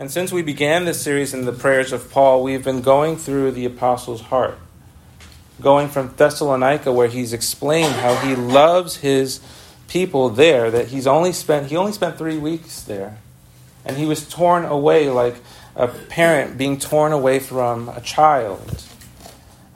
And since we began this series in the prayers of Paul, we've been going through the Apostles' heart, going from Thessalonica, where he's explained how he loves his people there, that he's only spent he only spent three weeks there. And he was torn away like a parent being torn away from a child.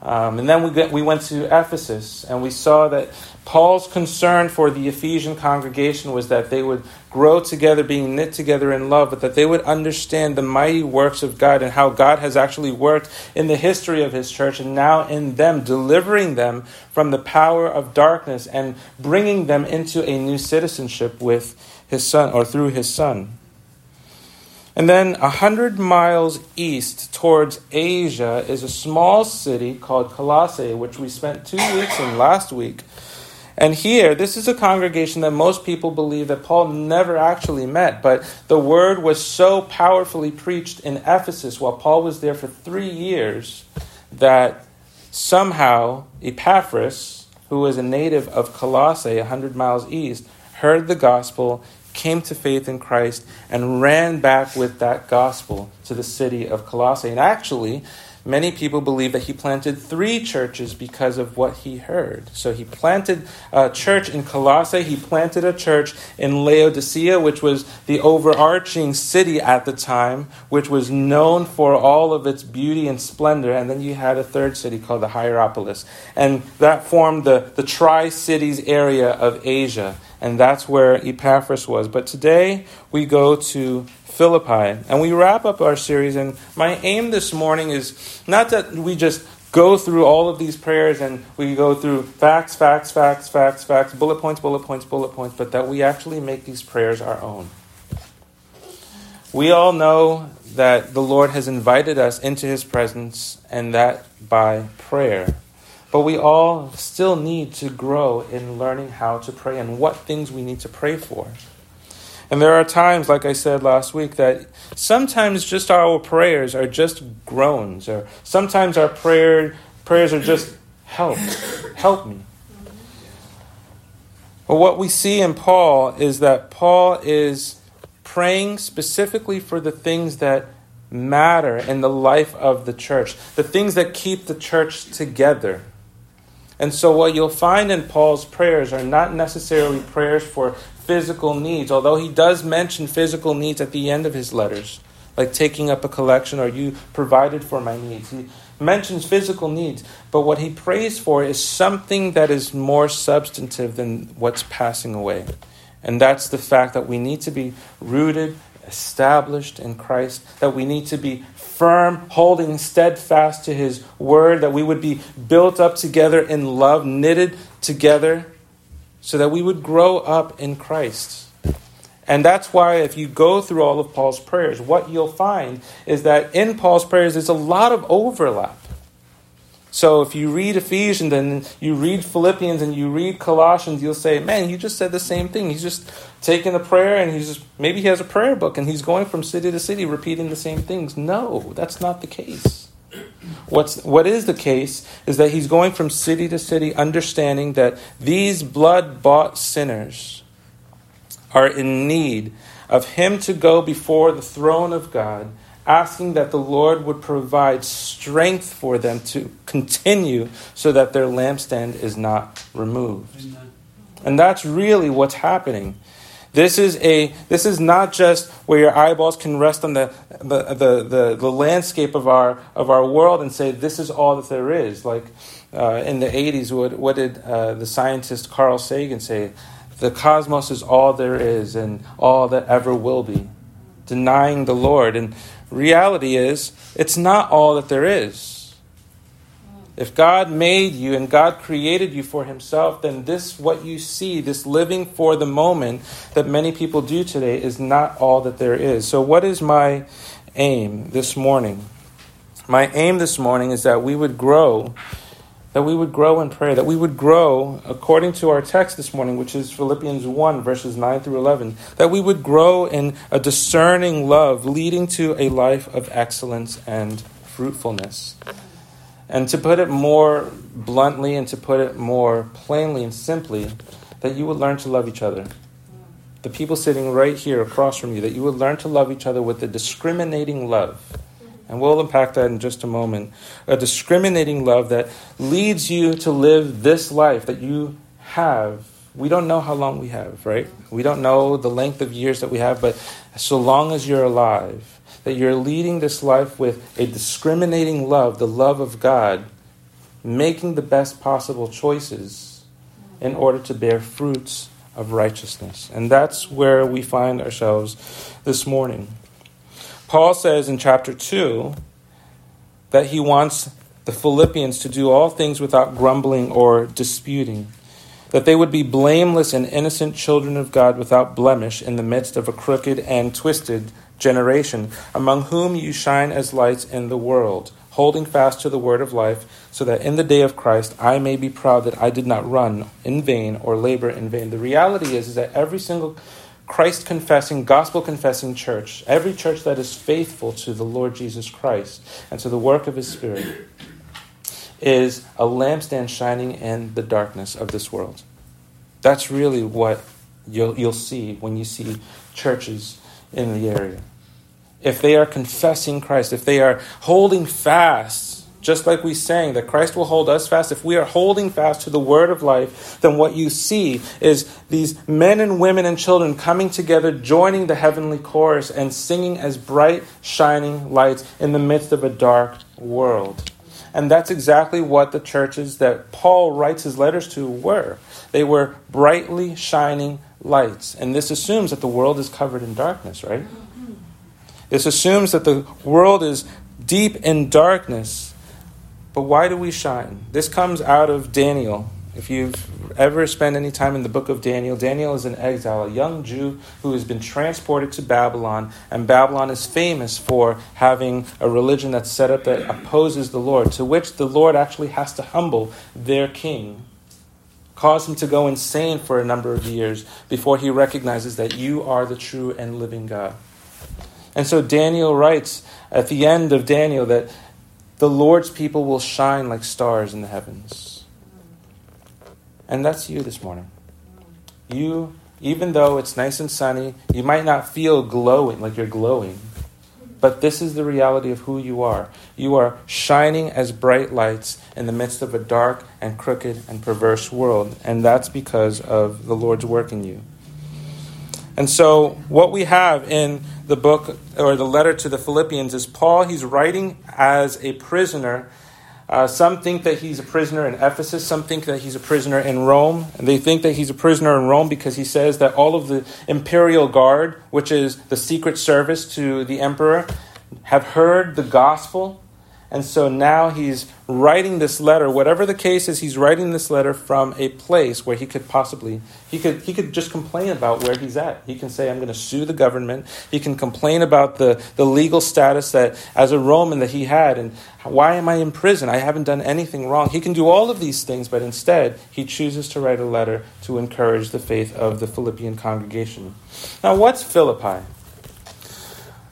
Um, and then we, get, we went to Ephesus and we saw that Paul's concern for the Ephesian congregation was that they would grow together, being knit together in love, but that they would understand the mighty works of God and how God has actually worked in the history of His church and now in them, delivering them from the power of darkness and bringing them into a new citizenship with His Son or through His Son. And then a hundred miles east towards Asia is a small city called Colossae, which we spent two weeks in last week. And here, this is a congregation that most people believe that Paul never actually met, but the word was so powerfully preached in Ephesus while Paul was there for three years that somehow Epaphras, who was a native of Colossae, 100 miles east, heard the gospel came to faith in Christ and ran back with that gospel to the city of Colossae. And actually, many people believe that he planted three churches because of what he heard. So he planted a church in Colossae, he planted a church in Laodicea, which was the overarching city at the time, which was known for all of its beauty and splendor. And then you had a third city called the Hierapolis. And that formed the, the Tri Cities area of Asia and that's where Epaphras was. But today we go to Philippi, and we wrap up our series. And my aim this morning is not that we just go through all of these prayers and we go through facts, facts, facts, facts, facts, bullet points, bullet points, bullet points, but that we actually make these prayers our own. We all know that the Lord has invited us into his presence, and that by prayer. But we all still need to grow in learning how to pray and what things we need to pray for. And there are times, like I said last week, that sometimes just our prayers are just groans, or sometimes our prayer, prayers are just help, help me. But what we see in Paul is that Paul is praying specifically for the things that matter in the life of the church, the things that keep the church together. And so, what you'll find in Paul's prayers are not necessarily prayers for physical needs, although he does mention physical needs at the end of his letters, like taking up a collection or you provided for my needs. He mentions physical needs, but what he prays for is something that is more substantive than what's passing away. And that's the fact that we need to be rooted, established in Christ, that we need to be firm, holding steadfast to his word, that we would be built up together in love, knitted together, so that we would grow up in Christ. And that's why, if you go through all of Paul's prayers, what you'll find is that in Paul's prayers, there's a lot of overlap. So if you read Ephesians and you read Philippians and you read Colossians, you'll say, man, he just said the same thing. He's just taking a prayer and he's just, maybe he has a prayer book and he's going from city to city repeating the same things. No, that's not the case. What's, what is the case is that he's going from city to city, understanding that these blood bought sinners are in need of him to go before the throne of God asking that the Lord would provide strength for them to continue so that their lampstand is not removed. Amen. And that's really what's happening. This is a this is not just where your eyeballs can rest on the the, the, the, the landscape of our of our world and say this is all that there is. Like uh, in the 80s, what, what did uh, the scientist Carl Sagan say? The cosmos is all there is and all that ever will be. Denying the Lord. And reality is, it's not all that there is. If God made you and God created you for Himself, then this, what you see, this living for the moment that many people do today, is not all that there is. So, what is my aim this morning? My aim this morning is that we would grow that we would grow in prayer, that we would grow according to our text this morning, which is Philippians 1, verses 9 through 11, that we would grow in a discerning love leading to a life of excellence and fruitfulness. And to put it more bluntly and to put it more plainly and simply, that you would learn to love each other. the people sitting right here across from you, that you would learn to love each other with a discriminating love. And we'll unpack that in just a moment. A discriminating love that leads you to live this life that you have. We don't know how long we have, right? We don't know the length of years that we have, but so long as you're alive, that you're leading this life with a discriminating love, the love of God, making the best possible choices in order to bear fruits of righteousness. And that's where we find ourselves this morning. Paul says in chapter 2 that he wants the Philippians to do all things without grumbling or disputing, that they would be blameless and innocent children of God without blemish in the midst of a crooked and twisted generation, among whom you shine as lights in the world, holding fast to the word of life, so that in the day of Christ I may be proud that I did not run in vain or labor in vain. The reality is, is that every single Christ confessing, gospel confessing church, every church that is faithful to the Lord Jesus Christ and to the work of his Spirit, is a lampstand shining in the darkness of this world. That's really what you'll, you'll see when you see churches in the area. If they are confessing Christ, if they are holding fast just like we sang that Christ will hold us fast, if we are holding fast to the word of life, then what you see is these men and women and children coming together, joining the heavenly chorus, and singing as bright, shining lights in the midst of a dark world. And that's exactly what the churches that Paul writes his letters to were. They were brightly shining lights. And this assumes that the world is covered in darkness, right? Mm-hmm. This assumes that the world is deep in darkness. But why do we shine? This comes out of Daniel. If you've ever spent any time in the book of Daniel, Daniel is an exile, a young Jew who has been transported to Babylon, and Babylon is famous for having a religion that's set up that opposes the Lord, to which the Lord actually has to humble their king, cause him to go insane for a number of years before he recognizes that you are the true and living God. And so Daniel writes at the end of Daniel that the Lord's people will shine like stars in the heavens. And that's you this morning. You, even though it's nice and sunny, you might not feel glowing, like you're glowing. But this is the reality of who you are. You are shining as bright lights in the midst of a dark and crooked and perverse world. And that's because of the Lord's work in you. And so, what we have in the book or the letter to the Philippians is Paul, he's writing as a prisoner. Uh, some think that he's a prisoner in Ephesus. Some think that he's a prisoner in Rome. And they think that he's a prisoner in Rome because he says that all of the imperial guard, which is the secret service to the emperor, have heard the gospel and so now he's writing this letter, whatever the case is, he's writing this letter from a place where he could possibly he could he could just complain about where he's at. He can say, I'm going to sue the government. He can complain about the, the legal status that as a Roman that he had and why am I in prison? I haven't done anything wrong. He can do all of these things, but instead he chooses to write a letter to encourage the faith of the Philippian congregation. Now what's Philippi?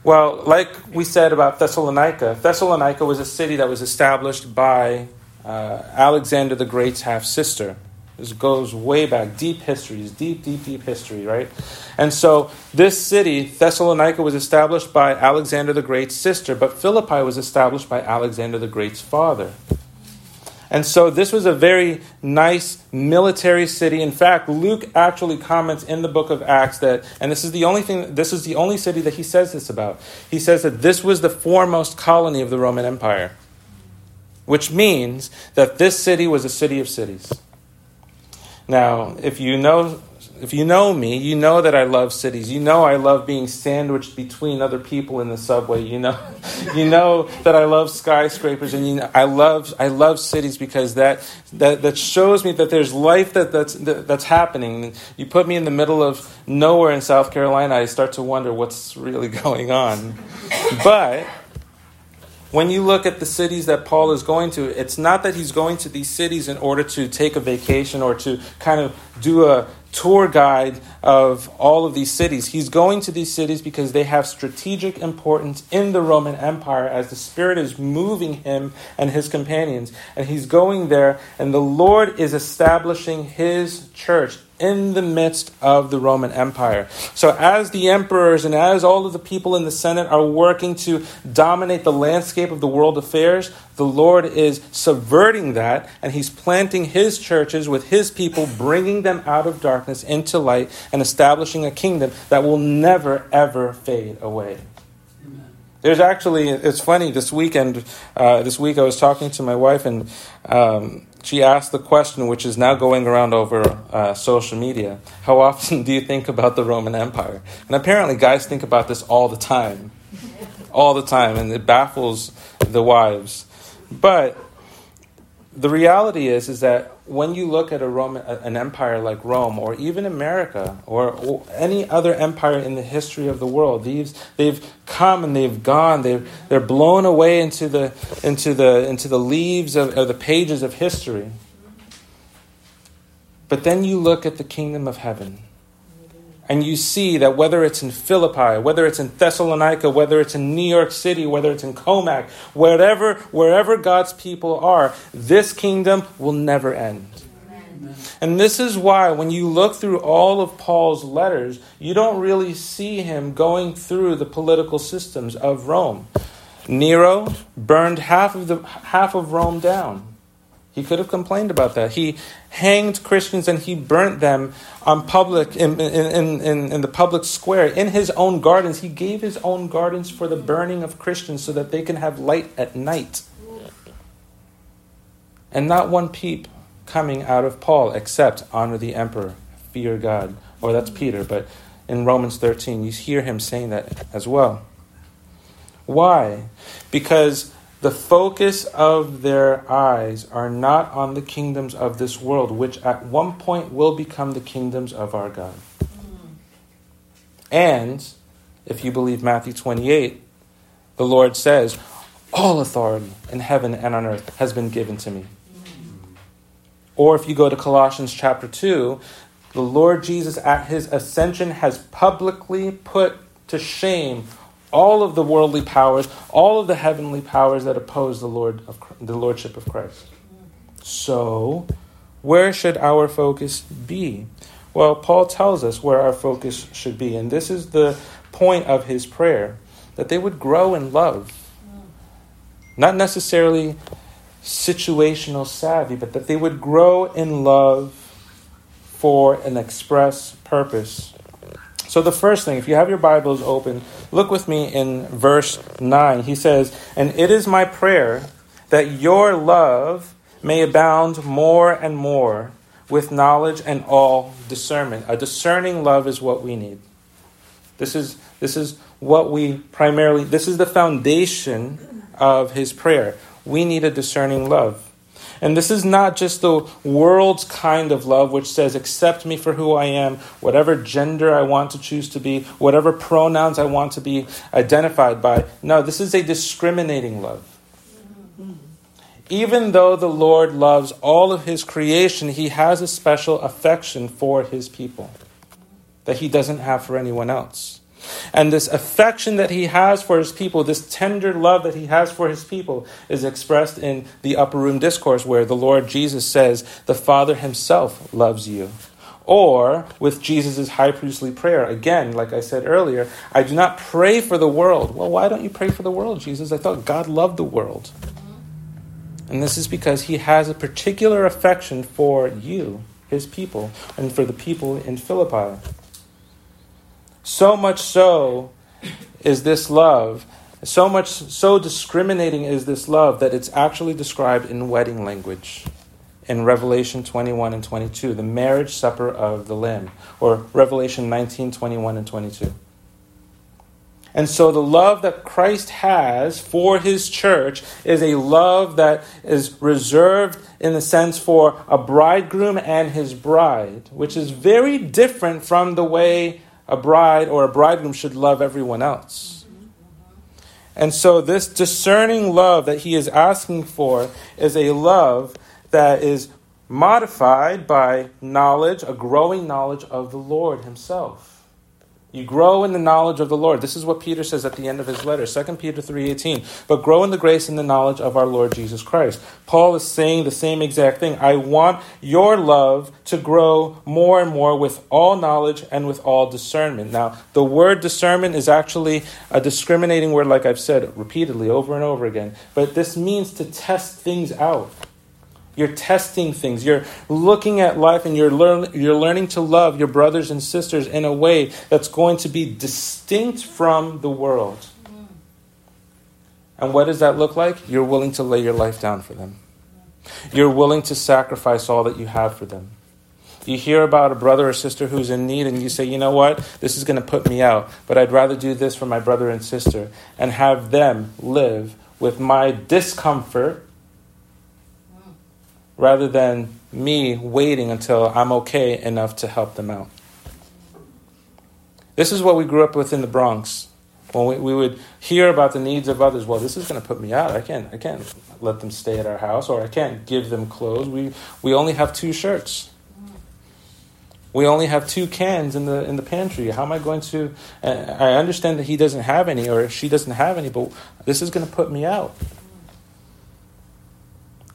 Well, like we said about Thessalonica, Thessalonica was a city that was established by uh, Alexander the Great's half sister. This goes way back, deep history, deep, deep, deep history, right? And so this city, Thessalonica, was established by Alexander the Great's sister, but Philippi was established by Alexander the Great's father. And so this was a very nice military city. In fact, Luke actually comments in the book of Acts that, and this is the only thing, this is the only city that he says this about. He says that this was the foremost colony of the Roman Empire, which means that this city was a city of cities. Now, if you know if you know me, you know that I love cities. You know I love being sandwiched between other people in the subway. You know, you know that I love skyscrapers, and you know, I love I love cities because that that, that shows me that there's life that, that's that, that's happening. You put me in the middle of nowhere in South Carolina, I start to wonder what's really going on. But when you look at the cities that Paul is going to, it's not that he's going to these cities in order to take a vacation or to kind of do a tour guide of all of these cities. He's going to these cities because they have strategic importance in the Roman Empire as the Spirit is moving him and his companions. And he's going there, and the Lord is establishing his church in the midst of the Roman Empire. So, as the emperors and as all of the people in the Senate are working to dominate the landscape of the world affairs, the Lord is subverting that and He's planting His churches with His people, bringing them out of darkness into light and establishing a kingdom that will never, ever fade away. There's actually, it's funny, this weekend, uh, this week I was talking to my wife and um, she asked the question, which is now going around over uh, social media How often do you think about the Roman Empire? And apparently, guys think about this all the time. All the time, and it baffles the wives. But the reality is, is that when you look at a Roman, an empire like Rome, or even America, or, or, any other empire in the history of the world, these they've come and they've gone. They've they're blown away into the into the into the leaves of, of the pages of history. But then you look at the kingdom of heaven and you see that whether it's in Philippi, whether it's in Thessalonica, whether it's in New York City, whether it's in Commack, wherever, wherever God's people are, this kingdom will never end. Amen. And this is why, when you look through all of Paul's letters, you don't really see him going through the political systems of Rome. Nero burned half of, the, half of Rome down. He could have complained about that. He hanged Christians and he burnt them on public in, in, in, in, the public square in his own gardens. He gave his own gardens for the burning of Christians so that they can have light at night. And not one peep coming out of Paul except honor the emperor, fear God. Or that's Peter, but in Romans 13, you hear him saying that as well. Why? Because the focus of their eyes are not on the kingdoms of this world, which at one point will become the kingdoms of our God. And if you believe Matthew 28, the Lord says, All authority in heaven and on earth has been given to me. Or if you go to Colossians chapter 2, the Lord Jesus at his ascension has publicly put to shame all of the worldly powers, all of the heavenly powers that oppose the Lord of the lordship of Christ. So, where should our focus be? Well, Paul tells us where our focus should be, and this is the point of his prayer that they would grow in love. Not necessarily situational savvy, but that they would grow in love for an express purpose so, the first thing, if you have your Bibles open, look with me in verse 9. He says, And it is my prayer that your love may abound more and more with knowledge and all discernment. A discerning love is what we need. This is, this is what we primarily, this is the foundation of his prayer. We need a discerning love. And this is not just the world's kind of love, which says, accept me for who I am, whatever gender I want to choose to be, whatever pronouns I want to be identified by. No, this is a discriminating love. Even though the Lord loves all of his creation, he has a special affection for his people that he doesn't have for anyone else. And this affection that he has for his people, this tender love that he has for his people, is expressed in the upper room discourse where the Lord Jesus says, The Father himself loves you. Or with Jesus' high priestly prayer. Again, like I said earlier, I do not pray for the world. Well, why don't you pray for the world, Jesus? I thought God loved the world. And this is because he has a particular affection for you, his people, and for the people in Philippi. So much so is this love, so much so discriminating is this love that it's actually described in wedding language. In Revelation 21 and 22, the marriage supper of the Lamb, or Revelation 19, 21 and 22. And so the love that Christ has for his church is a love that is reserved in the sense for a bridegroom and his bride, which is very different from the way a bride or a bridegroom should love everyone else. And so, this discerning love that he is asking for is a love that is modified by knowledge, a growing knowledge of the Lord himself. You grow in the knowledge of the Lord. This is what Peter says at the end of his letter, 2 Peter 3:18. But grow in the grace and the knowledge of our Lord Jesus Christ. Paul is saying the same exact thing. I want your love to grow more and more with all knowledge and with all discernment. Now, the word discernment is actually a discriminating word like I've said repeatedly over and over again, but this means to test things out. You're testing things. You're looking at life and you're, learn, you're learning to love your brothers and sisters in a way that's going to be distinct from the world. And what does that look like? You're willing to lay your life down for them. You're willing to sacrifice all that you have for them. You hear about a brother or sister who's in need, and you say, you know what? This is going to put me out, but I'd rather do this for my brother and sister and have them live with my discomfort rather than me waiting until I'm okay enough to help them out. This is what we grew up with in the Bronx. When we, we would hear about the needs of others, well, this is going to put me out. I can't, I can't let them stay at our house, or I can't give them clothes. We, we only have two shirts. We only have two cans in the in the pantry. How am I going to? Uh, I understand that he doesn't have any, or she doesn't have any, but this is going to put me out.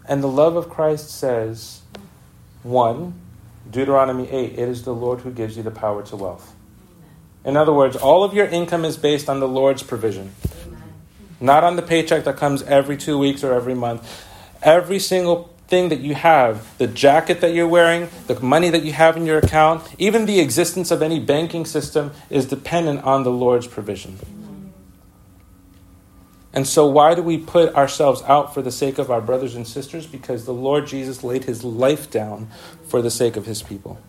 And the love of Christ says, one, Deuteronomy 8, it is the Lord who gives you the power to wealth. In other words, all of your income is based on the Lord's provision, not on the paycheck that comes every two weeks or every month. Every single thing that you have, the jacket that you're wearing, the money that you have in your account, even the existence of any banking system is dependent on the Lord's provision. And so, why do we put ourselves out for the sake of our brothers and sisters? Because the Lord Jesus laid his life down for the sake of his people.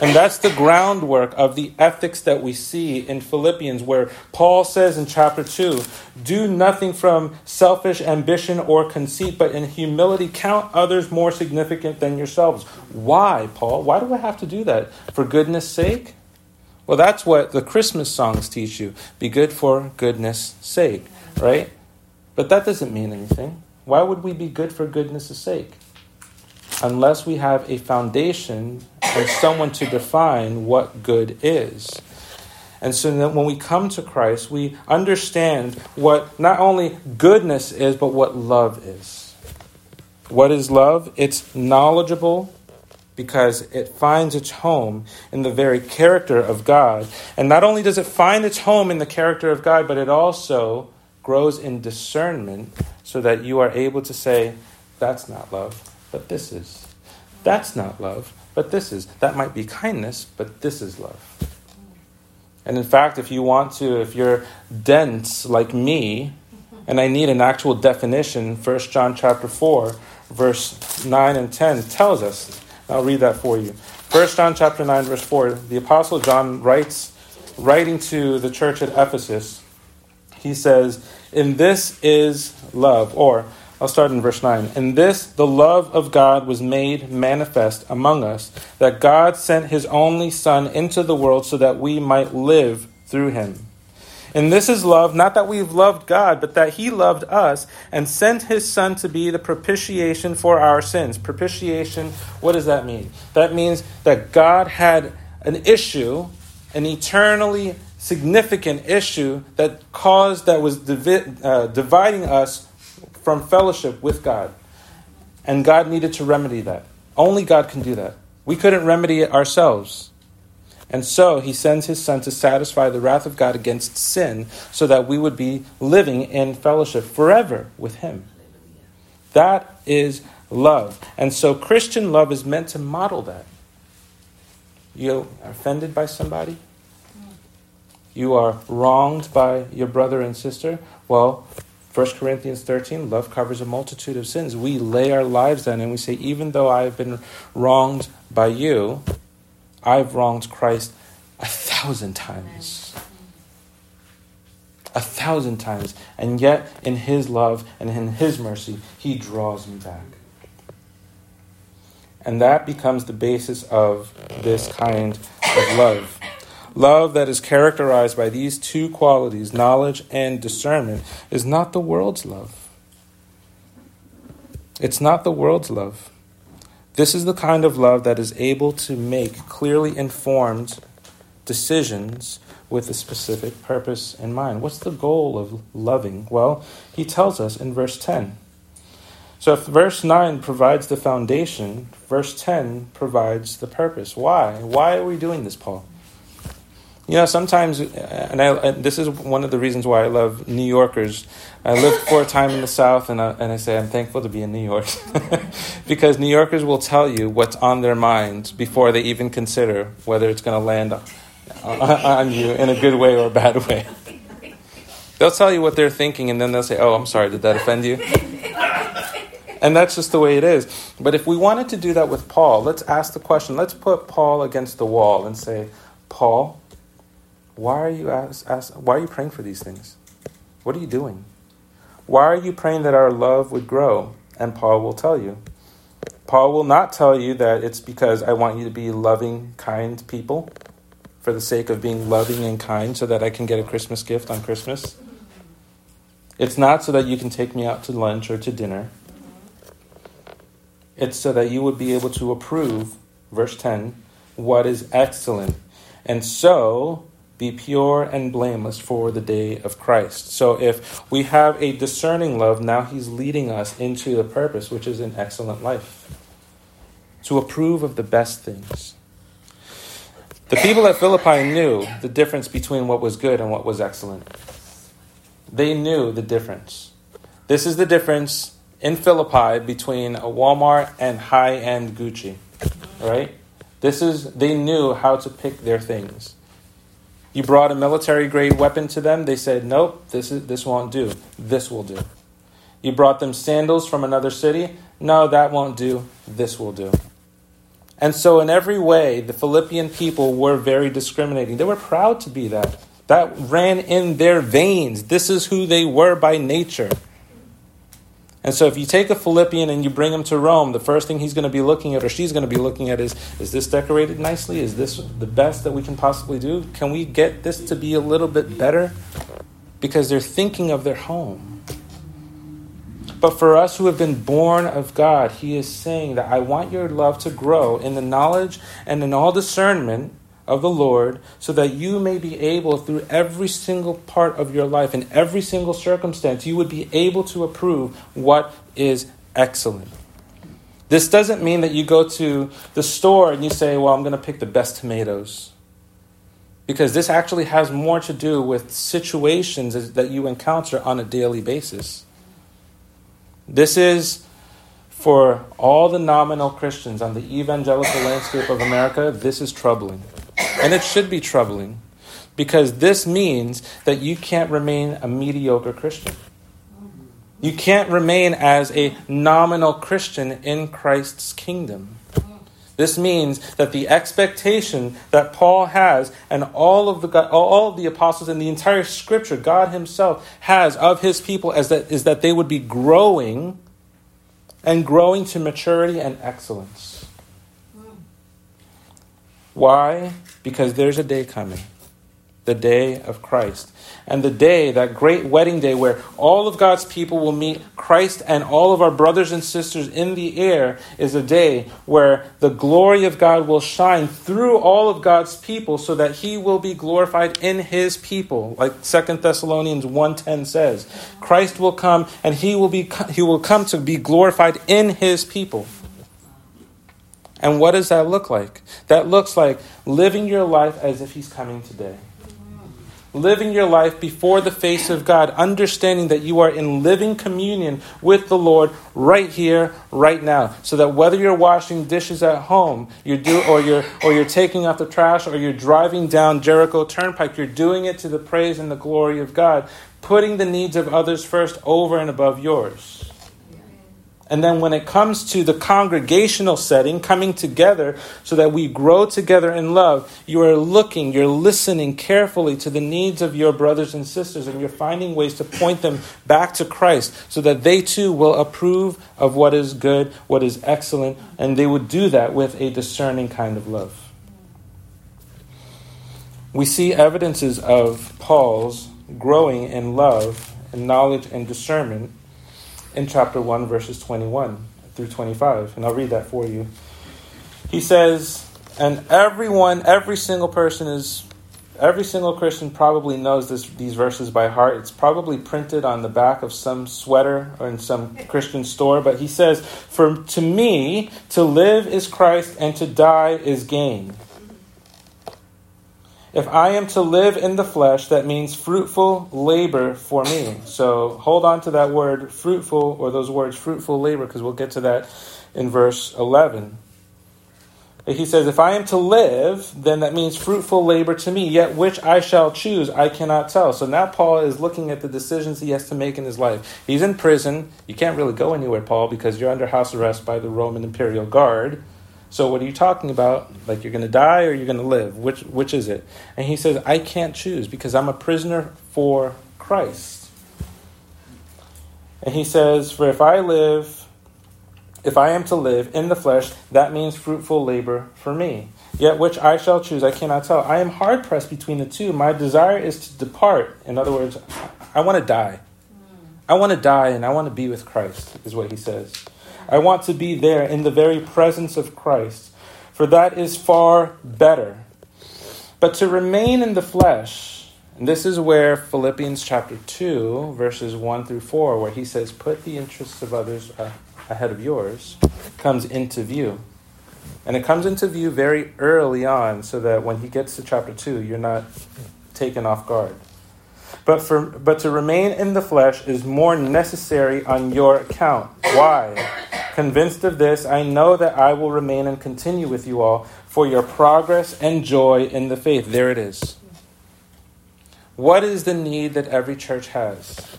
And that's the groundwork of the ethics that we see in Philippians, where Paul says in chapter 2 do nothing from selfish ambition or conceit, but in humility count others more significant than yourselves. Why, Paul? Why do I have to do that? For goodness' sake? Well, that's what the Christmas songs teach you be good for goodness' sake right? But that doesn't mean anything. Why would we be good for goodness' sake? Unless we have a foundation and someone to define what good is. And so that when we come to Christ, we understand what not only goodness is, but what love is. What is love? It's knowledgeable because it finds its home in the very character of God. And not only does it find its home in the character of God, but it also grows in discernment so that you are able to say, that's not love, but this is. That's not love, but this is. That might be kindness, but this is love. And in fact, if you want to, if you're dense like me, and I need an actual definition, 1 John chapter 4, verse 9 and 10 tells us. I'll read that for you. 1 John chapter 9, verse 4, the Apostle John writes, writing to the church at Ephesus, he says, In this is love. Or, I'll start in verse 9. In this, the love of God was made manifest among us, that God sent his only Son into the world so that we might live through him. And this is love, not that we've loved God, but that He loved us and sent His Son to be the propitiation for our sins. Propitiation, what does that mean? That means that God had an issue, an eternally significant issue that caused, that was divi- uh, dividing us from fellowship with God. And God needed to remedy that. Only God can do that. We couldn't remedy it ourselves. And so he sends his son to satisfy the wrath of God against sin so that we would be living in fellowship forever with him. That is love. And so Christian love is meant to model that. You are offended by somebody? You are wronged by your brother and sister, well, 1 Corinthians 13, love covers a multitude of sins. We lay our lives down and we say, even though I've been wronged by you, I've wronged Christ a thousand times. A thousand times. And yet, in His love and in His mercy, He draws me back. And that becomes the basis of this kind of love. Love that is characterized by these two qualities, knowledge and discernment, is not the world's love. It's not the world's love. This is the kind of love that is able to make clearly informed decisions with a specific purpose in mind. What's the goal of loving? Well, he tells us in verse 10. So if verse 9 provides the foundation, verse 10 provides the purpose. Why? Why are we doing this, Paul? You know, sometimes, and, I, and this is one of the reasons why I love New Yorkers. I lived for a time in the South, and I, and I say I'm thankful to be in New York. because New Yorkers will tell you what's on their mind before they even consider whether it's going to land on you in a good way or a bad way. They'll tell you what they're thinking, and then they'll say, Oh, I'm sorry, did that offend you? And that's just the way it is. But if we wanted to do that with Paul, let's ask the question. Let's put Paul against the wall and say, Paul, why are you ask, ask, why are you praying for these things? What are you doing? Why are you praying that our love would grow? And Paul will tell you. Paul will not tell you that it's because I want you to be loving, kind people for the sake of being loving and kind so that I can get a Christmas gift on Christmas. It's not so that you can take me out to lunch or to dinner. It's so that you would be able to approve, verse 10, what is excellent, and so be pure and blameless for the day of Christ. So if we have a discerning love, now he's leading us into the purpose, which is an excellent life. To approve of the best things. The people at Philippi knew the difference between what was good and what was excellent. They knew the difference. This is the difference in Philippi between a Walmart and high end Gucci. Right? This is they knew how to pick their things. You brought a military grade weapon to them, they said, Nope, this is this won't do. This will do. You brought them sandals from another city, no, that won't do. This will do. And so, in every way, the Philippian people were very discriminating. They were proud to be that. That ran in their veins. This is who they were by nature. And so if you take a Philippian and you bring him to Rome, the first thing he's going to be looking at or she's going to be looking at is is this decorated nicely? Is this the best that we can possibly do? Can we get this to be a little bit better? Because they're thinking of their home. But for us who have been born of God, he is saying that I want your love to grow in the knowledge and in all discernment of the Lord, so that you may be able, through every single part of your life, in every single circumstance, you would be able to approve what is excellent. This doesn't mean that you go to the store and you say, Well, I'm going to pick the best tomatoes. Because this actually has more to do with situations that you encounter on a daily basis. This is for all the nominal Christians on the evangelical landscape of America, this is troubling. And it should be troubling because this means that you can't remain a mediocre Christian. You can't remain as a nominal Christian in Christ's kingdom. This means that the expectation that Paul has and all of the all of the apostles and the entire scripture God himself has of his people is that is that they would be growing and growing to maturity and excellence. Why? Because there's a day coming, the day of Christ. And the day, that great wedding day where all of God's people will meet Christ and all of our brothers and sisters in the air, is a day where the glory of God will shine through all of God's people so that he will be glorified in his people. Like Second Thessalonians 1:10 says, Christ will come and he will be he will come to be glorified in his people. And what does that look like? That looks like living your life as if He's coming today. Living your life before the face of God, understanding that you are in living communion with the Lord right here, right now. So that whether you're washing dishes at home, you do, or you're or you're taking out the trash, or you're driving down Jericho Turnpike, you're doing it to the praise and the glory of God, putting the needs of others first over and above yours. And then when it comes to the congregational setting, coming together so that we grow together in love, you are looking, you're listening carefully to the needs of your brothers and sisters, and you're finding ways to point them back to Christ so that they too will approve of what is good, what is excellent, and they would do that with a discerning kind of love. We see evidences of Paul's growing in love and knowledge and discernment in chapter 1, verses 21 through 25. And I'll read that for you. He says, And everyone, every single person is every single Christian probably knows this, these verses by heart. It's probably printed on the back of some sweater or in some Christian store. But he says, For to me, to live is Christ and to die is gain. If I am to live in the flesh, that means fruitful labor for me. So hold on to that word fruitful, or those words fruitful labor, because we'll get to that in verse 11. He says, If I am to live, then that means fruitful labor to me, yet which I shall choose, I cannot tell. So now Paul is looking at the decisions he has to make in his life. He's in prison. You can't really go anywhere, Paul, because you're under house arrest by the Roman Imperial Guard. So what are you talking about? Like you're going to die or you're going to live? Which which is it? And he says, I can't choose because I'm a prisoner for Christ. And he says, For if I live, if I am to live in the flesh, that means fruitful labor for me. Yet which I shall choose, I cannot tell. I am hard pressed between the two. My desire is to depart. In other words, I want to die. I want to die and I want to be with Christ, is what he says. I want to be there in the very presence of Christ, for that is far better. But to remain in the flesh, and this is where Philippians chapter 2, verses 1 through 4, where he says, Put the interests of others uh, ahead of yours, comes into view. And it comes into view very early on, so that when he gets to chapter 2, you're not taken off guard. But, for, but to remain in the flesh is more necessary on your account. Why? Convinced of this, I know that I will remain and continue with you all for your progress and joy in the faith. There it is. What is the need that every church has?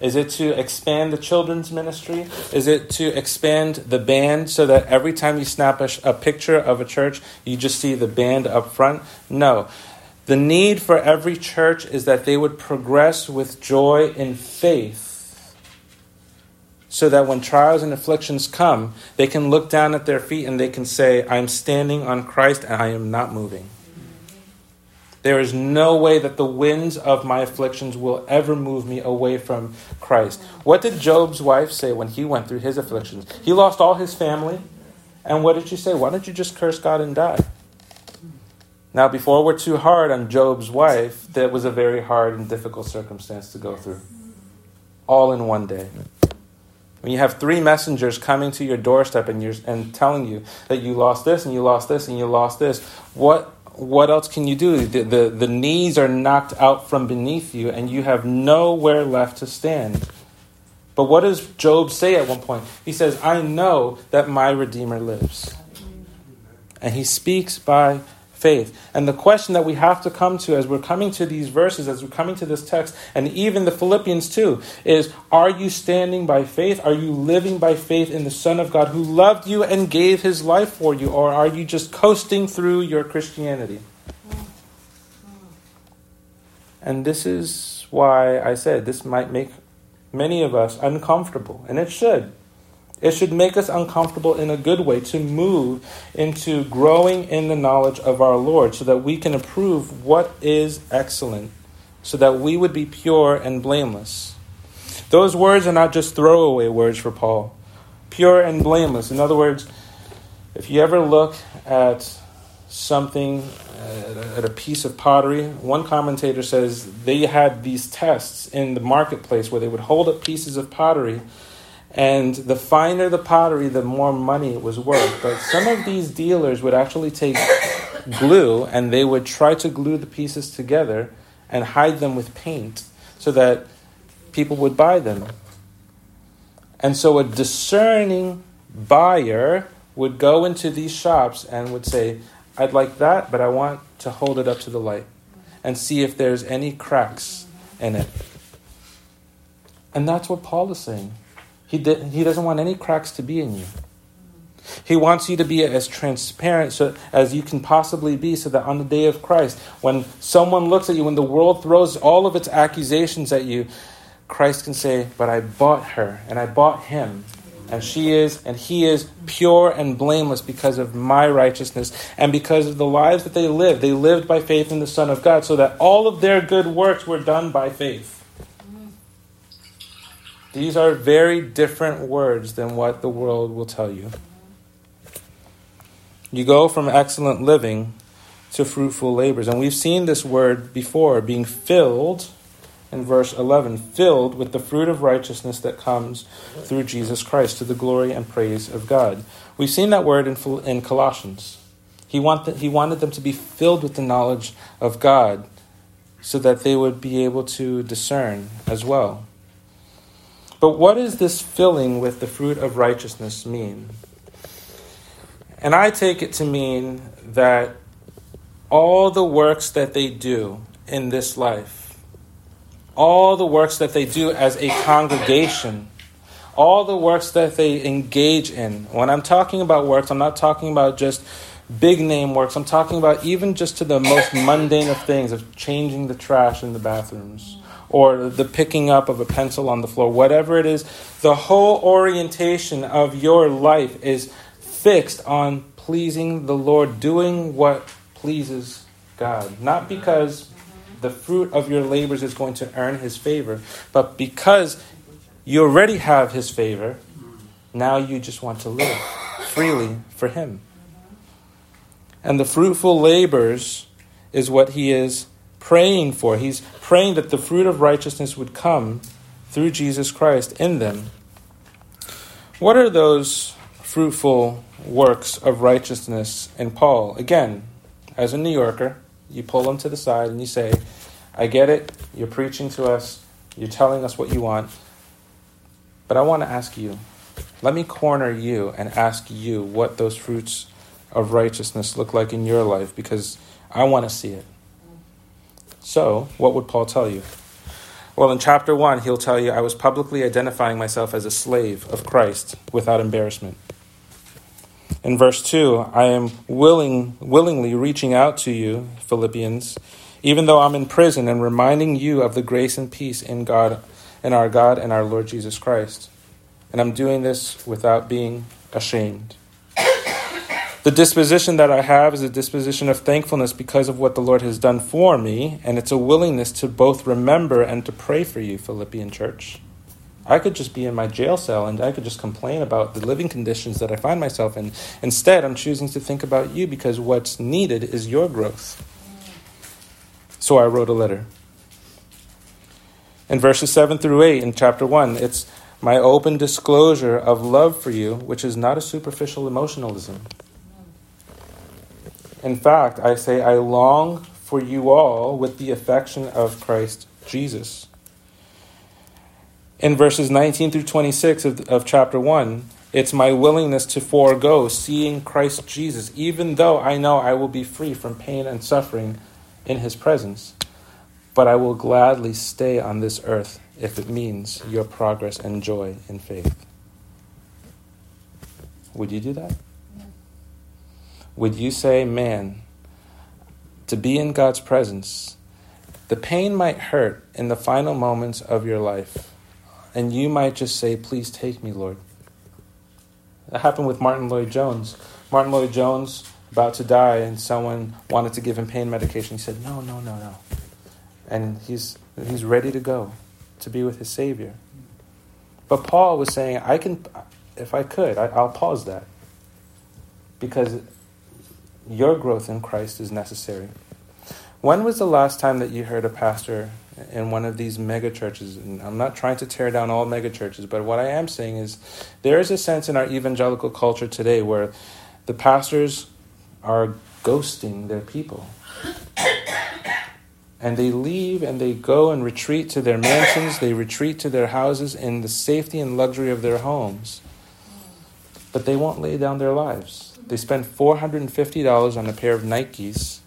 Is it to expand the children's ministry? Is it to expand the band so that every time you snap a, a, picture of a church, you just see the band up front? No. The need for every church is that they would progress with joy in faith so that when trials and afflictions come, they can look down at their feet and they can say, I'm standing on Christ and I am not moving. There is no way that the winds of my afflictions will ever move me away from Christ. What did Job's wife say when he went through his afflictions? He lost all his family. And what did she say? Why don't you just curse God and die? Now, before we're too hard on Job's wife, that was a very hard and difficult circumstance to go through. All in one day. When you have three messengers coming to your doorstep and, you're, and telling you that you lost this and you lost this and you lost this, what, what else can you do? The, the, the knees are knocked out from beneath you and you have nowhere left to stand. But what does Job say at one point? He says, I know that my Redeemer lives. And he speaks by faith. And the question that we have to come to as we're coming to these verses, as we're coming to this text, and even the Philippians too, is are you standing by faith? Are you living by faith in the Son of God who loved you and gave his life for you? Or are you just coasting through your Christianity? And this is why I said this might make many of us uncomfortable, and it should. It should make us uncomfortable in a good way to move into growing in the knowledge of our Lord so that we can approve what is excellent, so that we would be pure and blameless. Those words are not just throwaway words for Paul. Pure and blameless. In other words, if you ever look at something, at a piece of pottery, one commentator says they had these tests in the marketplace where they would hold up pieces of pottery and the finer the pottery, the more money it was worth. But some of these dealers would actually take glue and they would try to glue the pieces together and hide them with paint so that people would buy them. And so a discerning buyer would go into these shops and would say, I'd like that, but I want to hold it up to the light and see if there's any cracks in it. And that's what Paul is saying. He, di- he doesn't want any cracks to be in you. He wants you to be as transparent so, as you can possibly be so that on the day of Christ, when someone looks at you, when the world throws all of its accusations at you, Christ can say, But I bought her and I bought him. And she is and he is pure and blameless because of my righteousness and because of the lives that they lived. They lived by faith in the Son of God, so that all of their good works were done by faith. These are very different words than what the world will tell you. You go from excellent living to fruitful labors. And we've seen this word before, being filled in verse 11, filled with the fruit of righteousness that comes through Jesus Christ to the glory and praise of God. We've seen that word in, in Colossians. He, want he wanted them to be filled with the knowledge of God so that they would be able to discern as well. But what does this filling with the fruit of righteousness mean? And I take it to mean that all the works that they do in this life, all the works that they do as a congregation, all the works that they engage in. When I'm talking about works, I'm not talking about just big name works. I'm talking about even just to the most mundane of things, of changing the trash in the bathrooms or the picking up of a pencil on the floor, whatever it is, the whole orientation of your life is fixed on pleasing the Lord, doing what pleases God. Not because the fruit of your labors is going to earn his favor, but because you already have his favor, now you just want to live freely for him. And the fruitful labors is what he is praying for. He's praying that the fruit of righteousness would come through Jesus Christ in them. What are those fruitful works of righteousness in Paul? Again, as a New Yorker, you pull them to the side and you say, I get it, you're preaching to us, you're telling us what you want, but I want to ask you, let me corner you and ask you what those fruits of righteousness look like in your life because I want to see it. So, what would Paul tell you? Well, in chapter 1, he'll tell you, I was publicly identifying myself as a slave of Christ without embarrassment. In verse 2, I am willing, willingly reaching out to you, Philippians, even though I'm in prison, and reminding you of the grace and peace in God, in our God and our Lord Jesus Christ. And I'm doing this without being ashamed. The disposition that I have is a disposition of thankfulness because of what the Lord has done for me, and it's a willingness to both remember and to pray for you, Philippian church. I could just be in my jail cell and I could just complain about the living conditions that I find myself in. Instead, I'm choosing to think about you because what's needed is your growth. So I wrote a letter. In verses 7 through 8 in chapter 1, it's my open disclosure of love for you, which is not a superficial emotionalism. In fact, I say, I long for you all with the affection of Christ Jesus. In verses 19 through 26 of, of chapter 1, it's my willingness to forego seeing Christ Jesus, even though I know I will be free from pain and suffering in his presence. But I will gladly stay on this earth if it means your progress and joy in faith. Would you do that? Would you say, man, to be in God's presence, the pain might hurt in the final moments of your life, and you might just say, please take me, Lord. That happened with Martyn Lloyd-Jones. Martyn Lloyd-Jones, about to die, and someone wanted to give him pain medication. He said, no, no, no, no. And he's, he's ready to go to be with his Savior. But Paul was saying, I can, if I could, I, I'll pause that. Because your growth in Christ is necessary. When was the last time that you heard a pastor in one of these mega churches? And I'm not trying to tear down all mega churches, but what I am saying is there is a sense in our evangelical culture today where the pastors are ghosting their people. And they leave and they go and retreat to their mansions, they retreat to their houses in the safety and luxury of their homes. But they won't lay down their lives. They spend $450 on a pair of Nikes.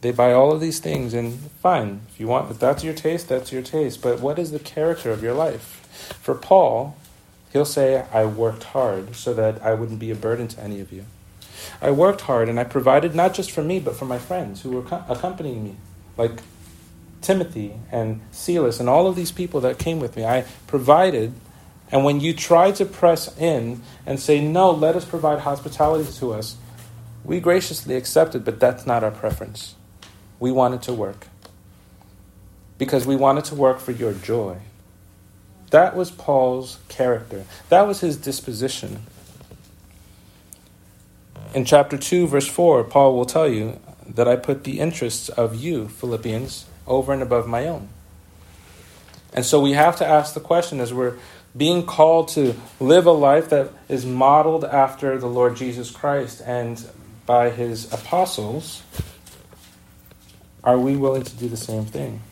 They buy all of these things, and fine, if you want, if that's your taste, that's your taste. But what is the character of your life? For Paul, he'll say, I worked hard so that I wouldn't be a burden to any of you. I worked hard and I provided not just for me, but for my friends who were co- accompanying me, like Timothy and Silas and all of these people that came with me. I provided and when you try to press in and say, no, let us provide hospitality to us, we graciously accept it, but that's not our preference. We want it to work. Because we want it to work for your joy. That was Paul's character, that was his disposition. In chapter 2, verse 4, Paul will tell you that I put the interests of you, Philippians, over and above my own. And so we have to ask the question as we're being called to live a life that is modeled after the Lord Jesus Christ and by his apostles, are we willing to do the same thing?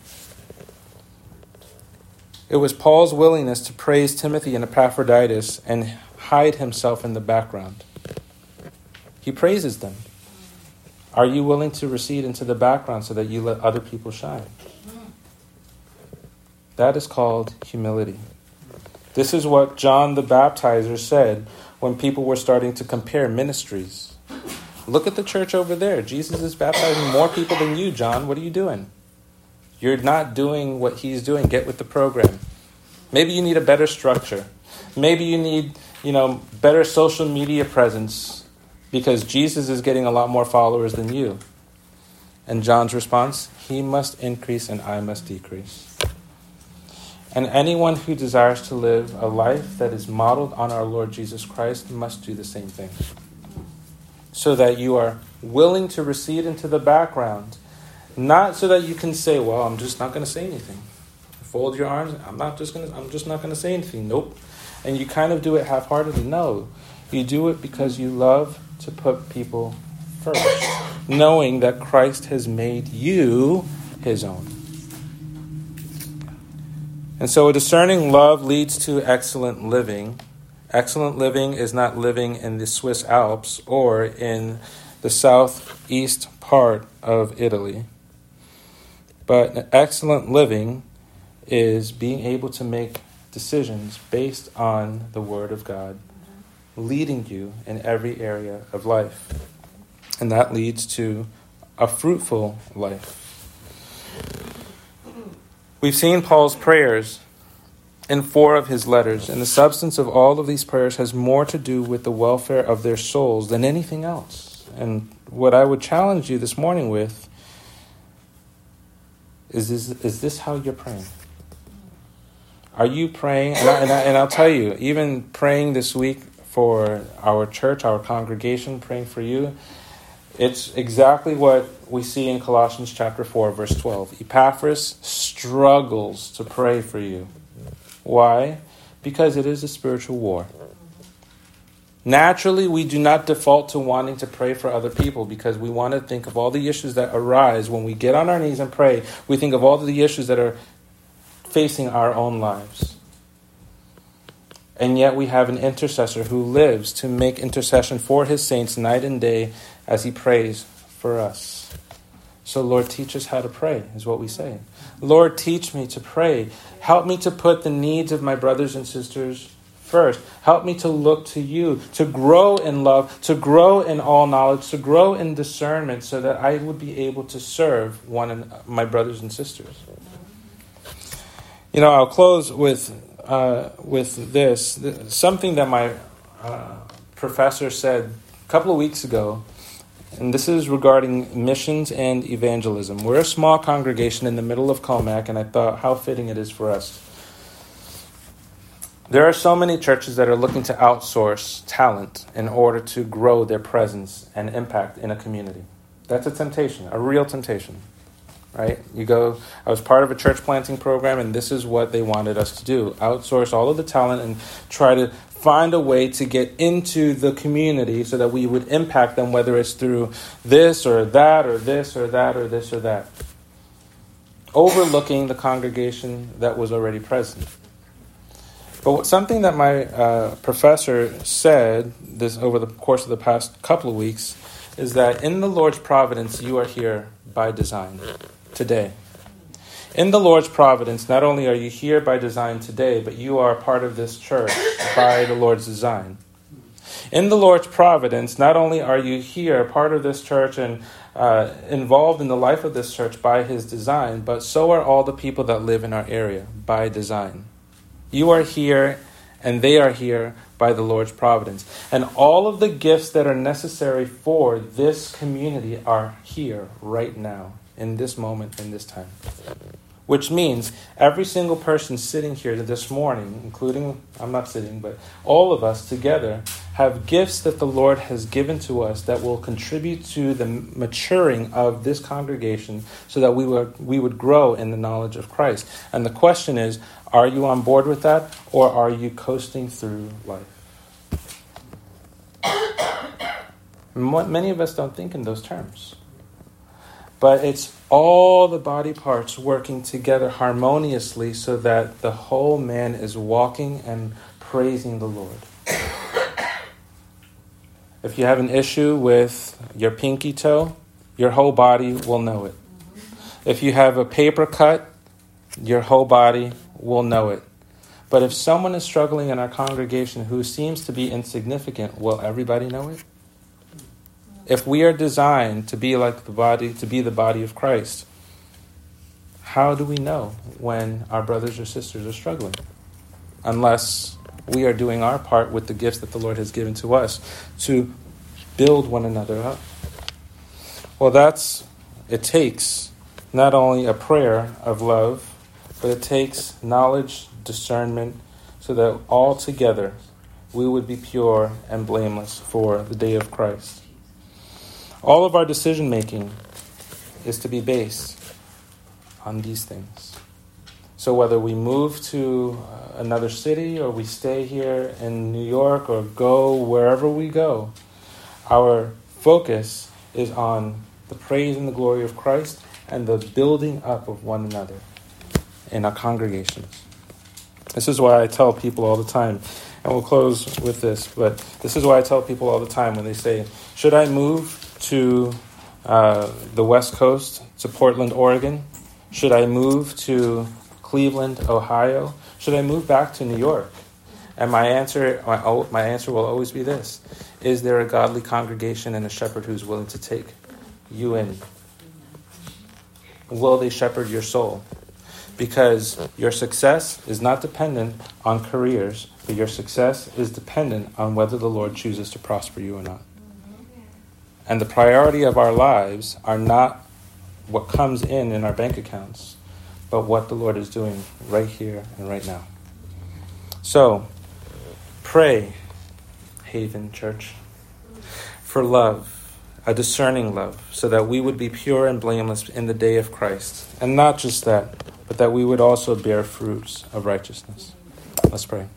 It was Paul's willingness to praise Timothy and Epaphroditus and hide himself in the background. He praises them. Are you willing to recede into the background so that you let other people shine? That is called humility. This is what John the Baptizer said when people were starting to compare ministries. Look at the church over there. Jesus is baptizing more people than you, John. What are you doing? You're not doing what he's doing. Get with the program. Maybe you need a better structure. Maybe you need, you know, better social media presence because Jesus is getting a lot more followers than you. And John's response, he must increase and I must decrease. And anyone who desires to live a life that is modeled on our Lord Jesus Christ must do the same thing. So that you are willing to recede into the background, not so that you can say, "Well, I'm just not going to say anything." Fold your arms. I'm not just going. I'm just not going to say anything. Nope. And you kind of do it half-heartedly. No, you do it because you love to put people first, knowing that Christ has made you His own. And so a discerning love leads to excellent living. Excellent living is not living in the Swiss Alps or in the southeast part of Italy. But excellent living is being able to make decisions based on the Word of God, leading you in every area of life. And that leads to a fruitful life. We've seen Paul's prayers in four of his letters, and the substance of all of these prayers has more to do with the welfare of their souls than anything else. And what I would challenge you this morning with is this, is this how you're praying? Are you praying? And, I, and, I, and I'll tell you, even praying this week for our church, our congregation, praying for you, it's exactly what we see in Colossians chapter 4, verse 12. Epaphras struggles to pray for you. Why? Because it is a spiritual war. Naturally, we do not default to wanting to pray for other people because we want to think of all the issues that arise when we get on our knees and pray. We think of all the issues that are facing our own lives. And yet, we have an intercessor who lives to make intercession for his saints night and day as he prays for us. So, Lord, teach us how to pray, is what we say. Lord, teach me to pray. Help me to put the needs of my brothers and sisters first. Help me to look to you, to grow in love, to grow in all knowledge, to grow in discernment, so that I would be able to serve one of my brothers and sisters. You know, I'll close with uh, with this something that my uh, professor said a couple of weeks ago and this is regarding missions and evangelism. We're a small congregation in the middle of Commack, and I thought how fitting it is for us. There are so many churches that are looking to outsource talent in order to grow their presence and impact in a community. That's a temptation, a real temptation. Right? You go, I was part of a church planting program, and this is what they wanted us to do outsource all of the talent and try to find a way to get into the community so that we would impact them, whether it's through this or that or this or that or this or that, overlooking the congregation that was already present. But something that my uh, professor said this over the course of the past couple of weeks is that in the Lord's providence, you are here by design today. In the Lord's providence, not only are you here by design today, but you are part of this church by the Lord's design. In the Lord's providence, not only are you here, part of this church, and uh, involved in the life of this church by His design, but so are all the people that live in our area by design. You are here, and they are here by the Lord's providence. And all of the gifts that are necessary for this community are here right now, in this moment, in this time. which means every single person sitting here this morning, including, I'm not sitting, but all of us together, have gifts that the Lord has given to us that will contribute to the maturing of this congregation so that we would, we would grow in the knowledge of Christ. And the question is are you on board with that, or are you coasting through life? Many of us don't think in those terms. But it's all the body parts working together harmoniously so that the whole man is walking and praising the Lord. If you have an issue with your pinky toe, your whole body will know it. If you have a paper cut, your whole body will know it. But if someone is struggling in our congregation who seems to be insignificant, will everybody know it? If we are designed to be like the body, to be the body of Christ, how do we know when our brothers or sisters are struggling? Unless we are doing our part with the gifts that the Lord has given to us to build one another up. Well, that's, it takes not only a prayer of love, but it takes knowledge, discernment, so that all together we would be pure and blameless for the day of Christ. All of our decision making is to be based on these things. So whether we move to uh, another city or we stay here in New York or go wherever we go, our focus is on the praise and the glory of Christ and the building up of one another in our congregations. This is why I tell people all the time, and we'll close with this, but this is why I tell people all the time when they say, Should I move to uh, the West Coast, to Portland, Oregon? Should I move to Cleveland, Ohio? Should I move back to New York? And my answer, my, my answer will always be this Is there a godly congregation and a shepherd who's willing to take you in? Will they shepherd your soul? Because your success is not dependent on careers, but your success is dependent on whether the Lord chooses to prosper you or not. And the priority of our lives are not what comes in in our bank accounts, but what the Lord is doing right here and right now. So, pray, Haven Church, for love, a discerning love, so that we would be pure and blameless in the day of Christ. And not just that, but that we would also bear fruits of righteousness. Let's pray.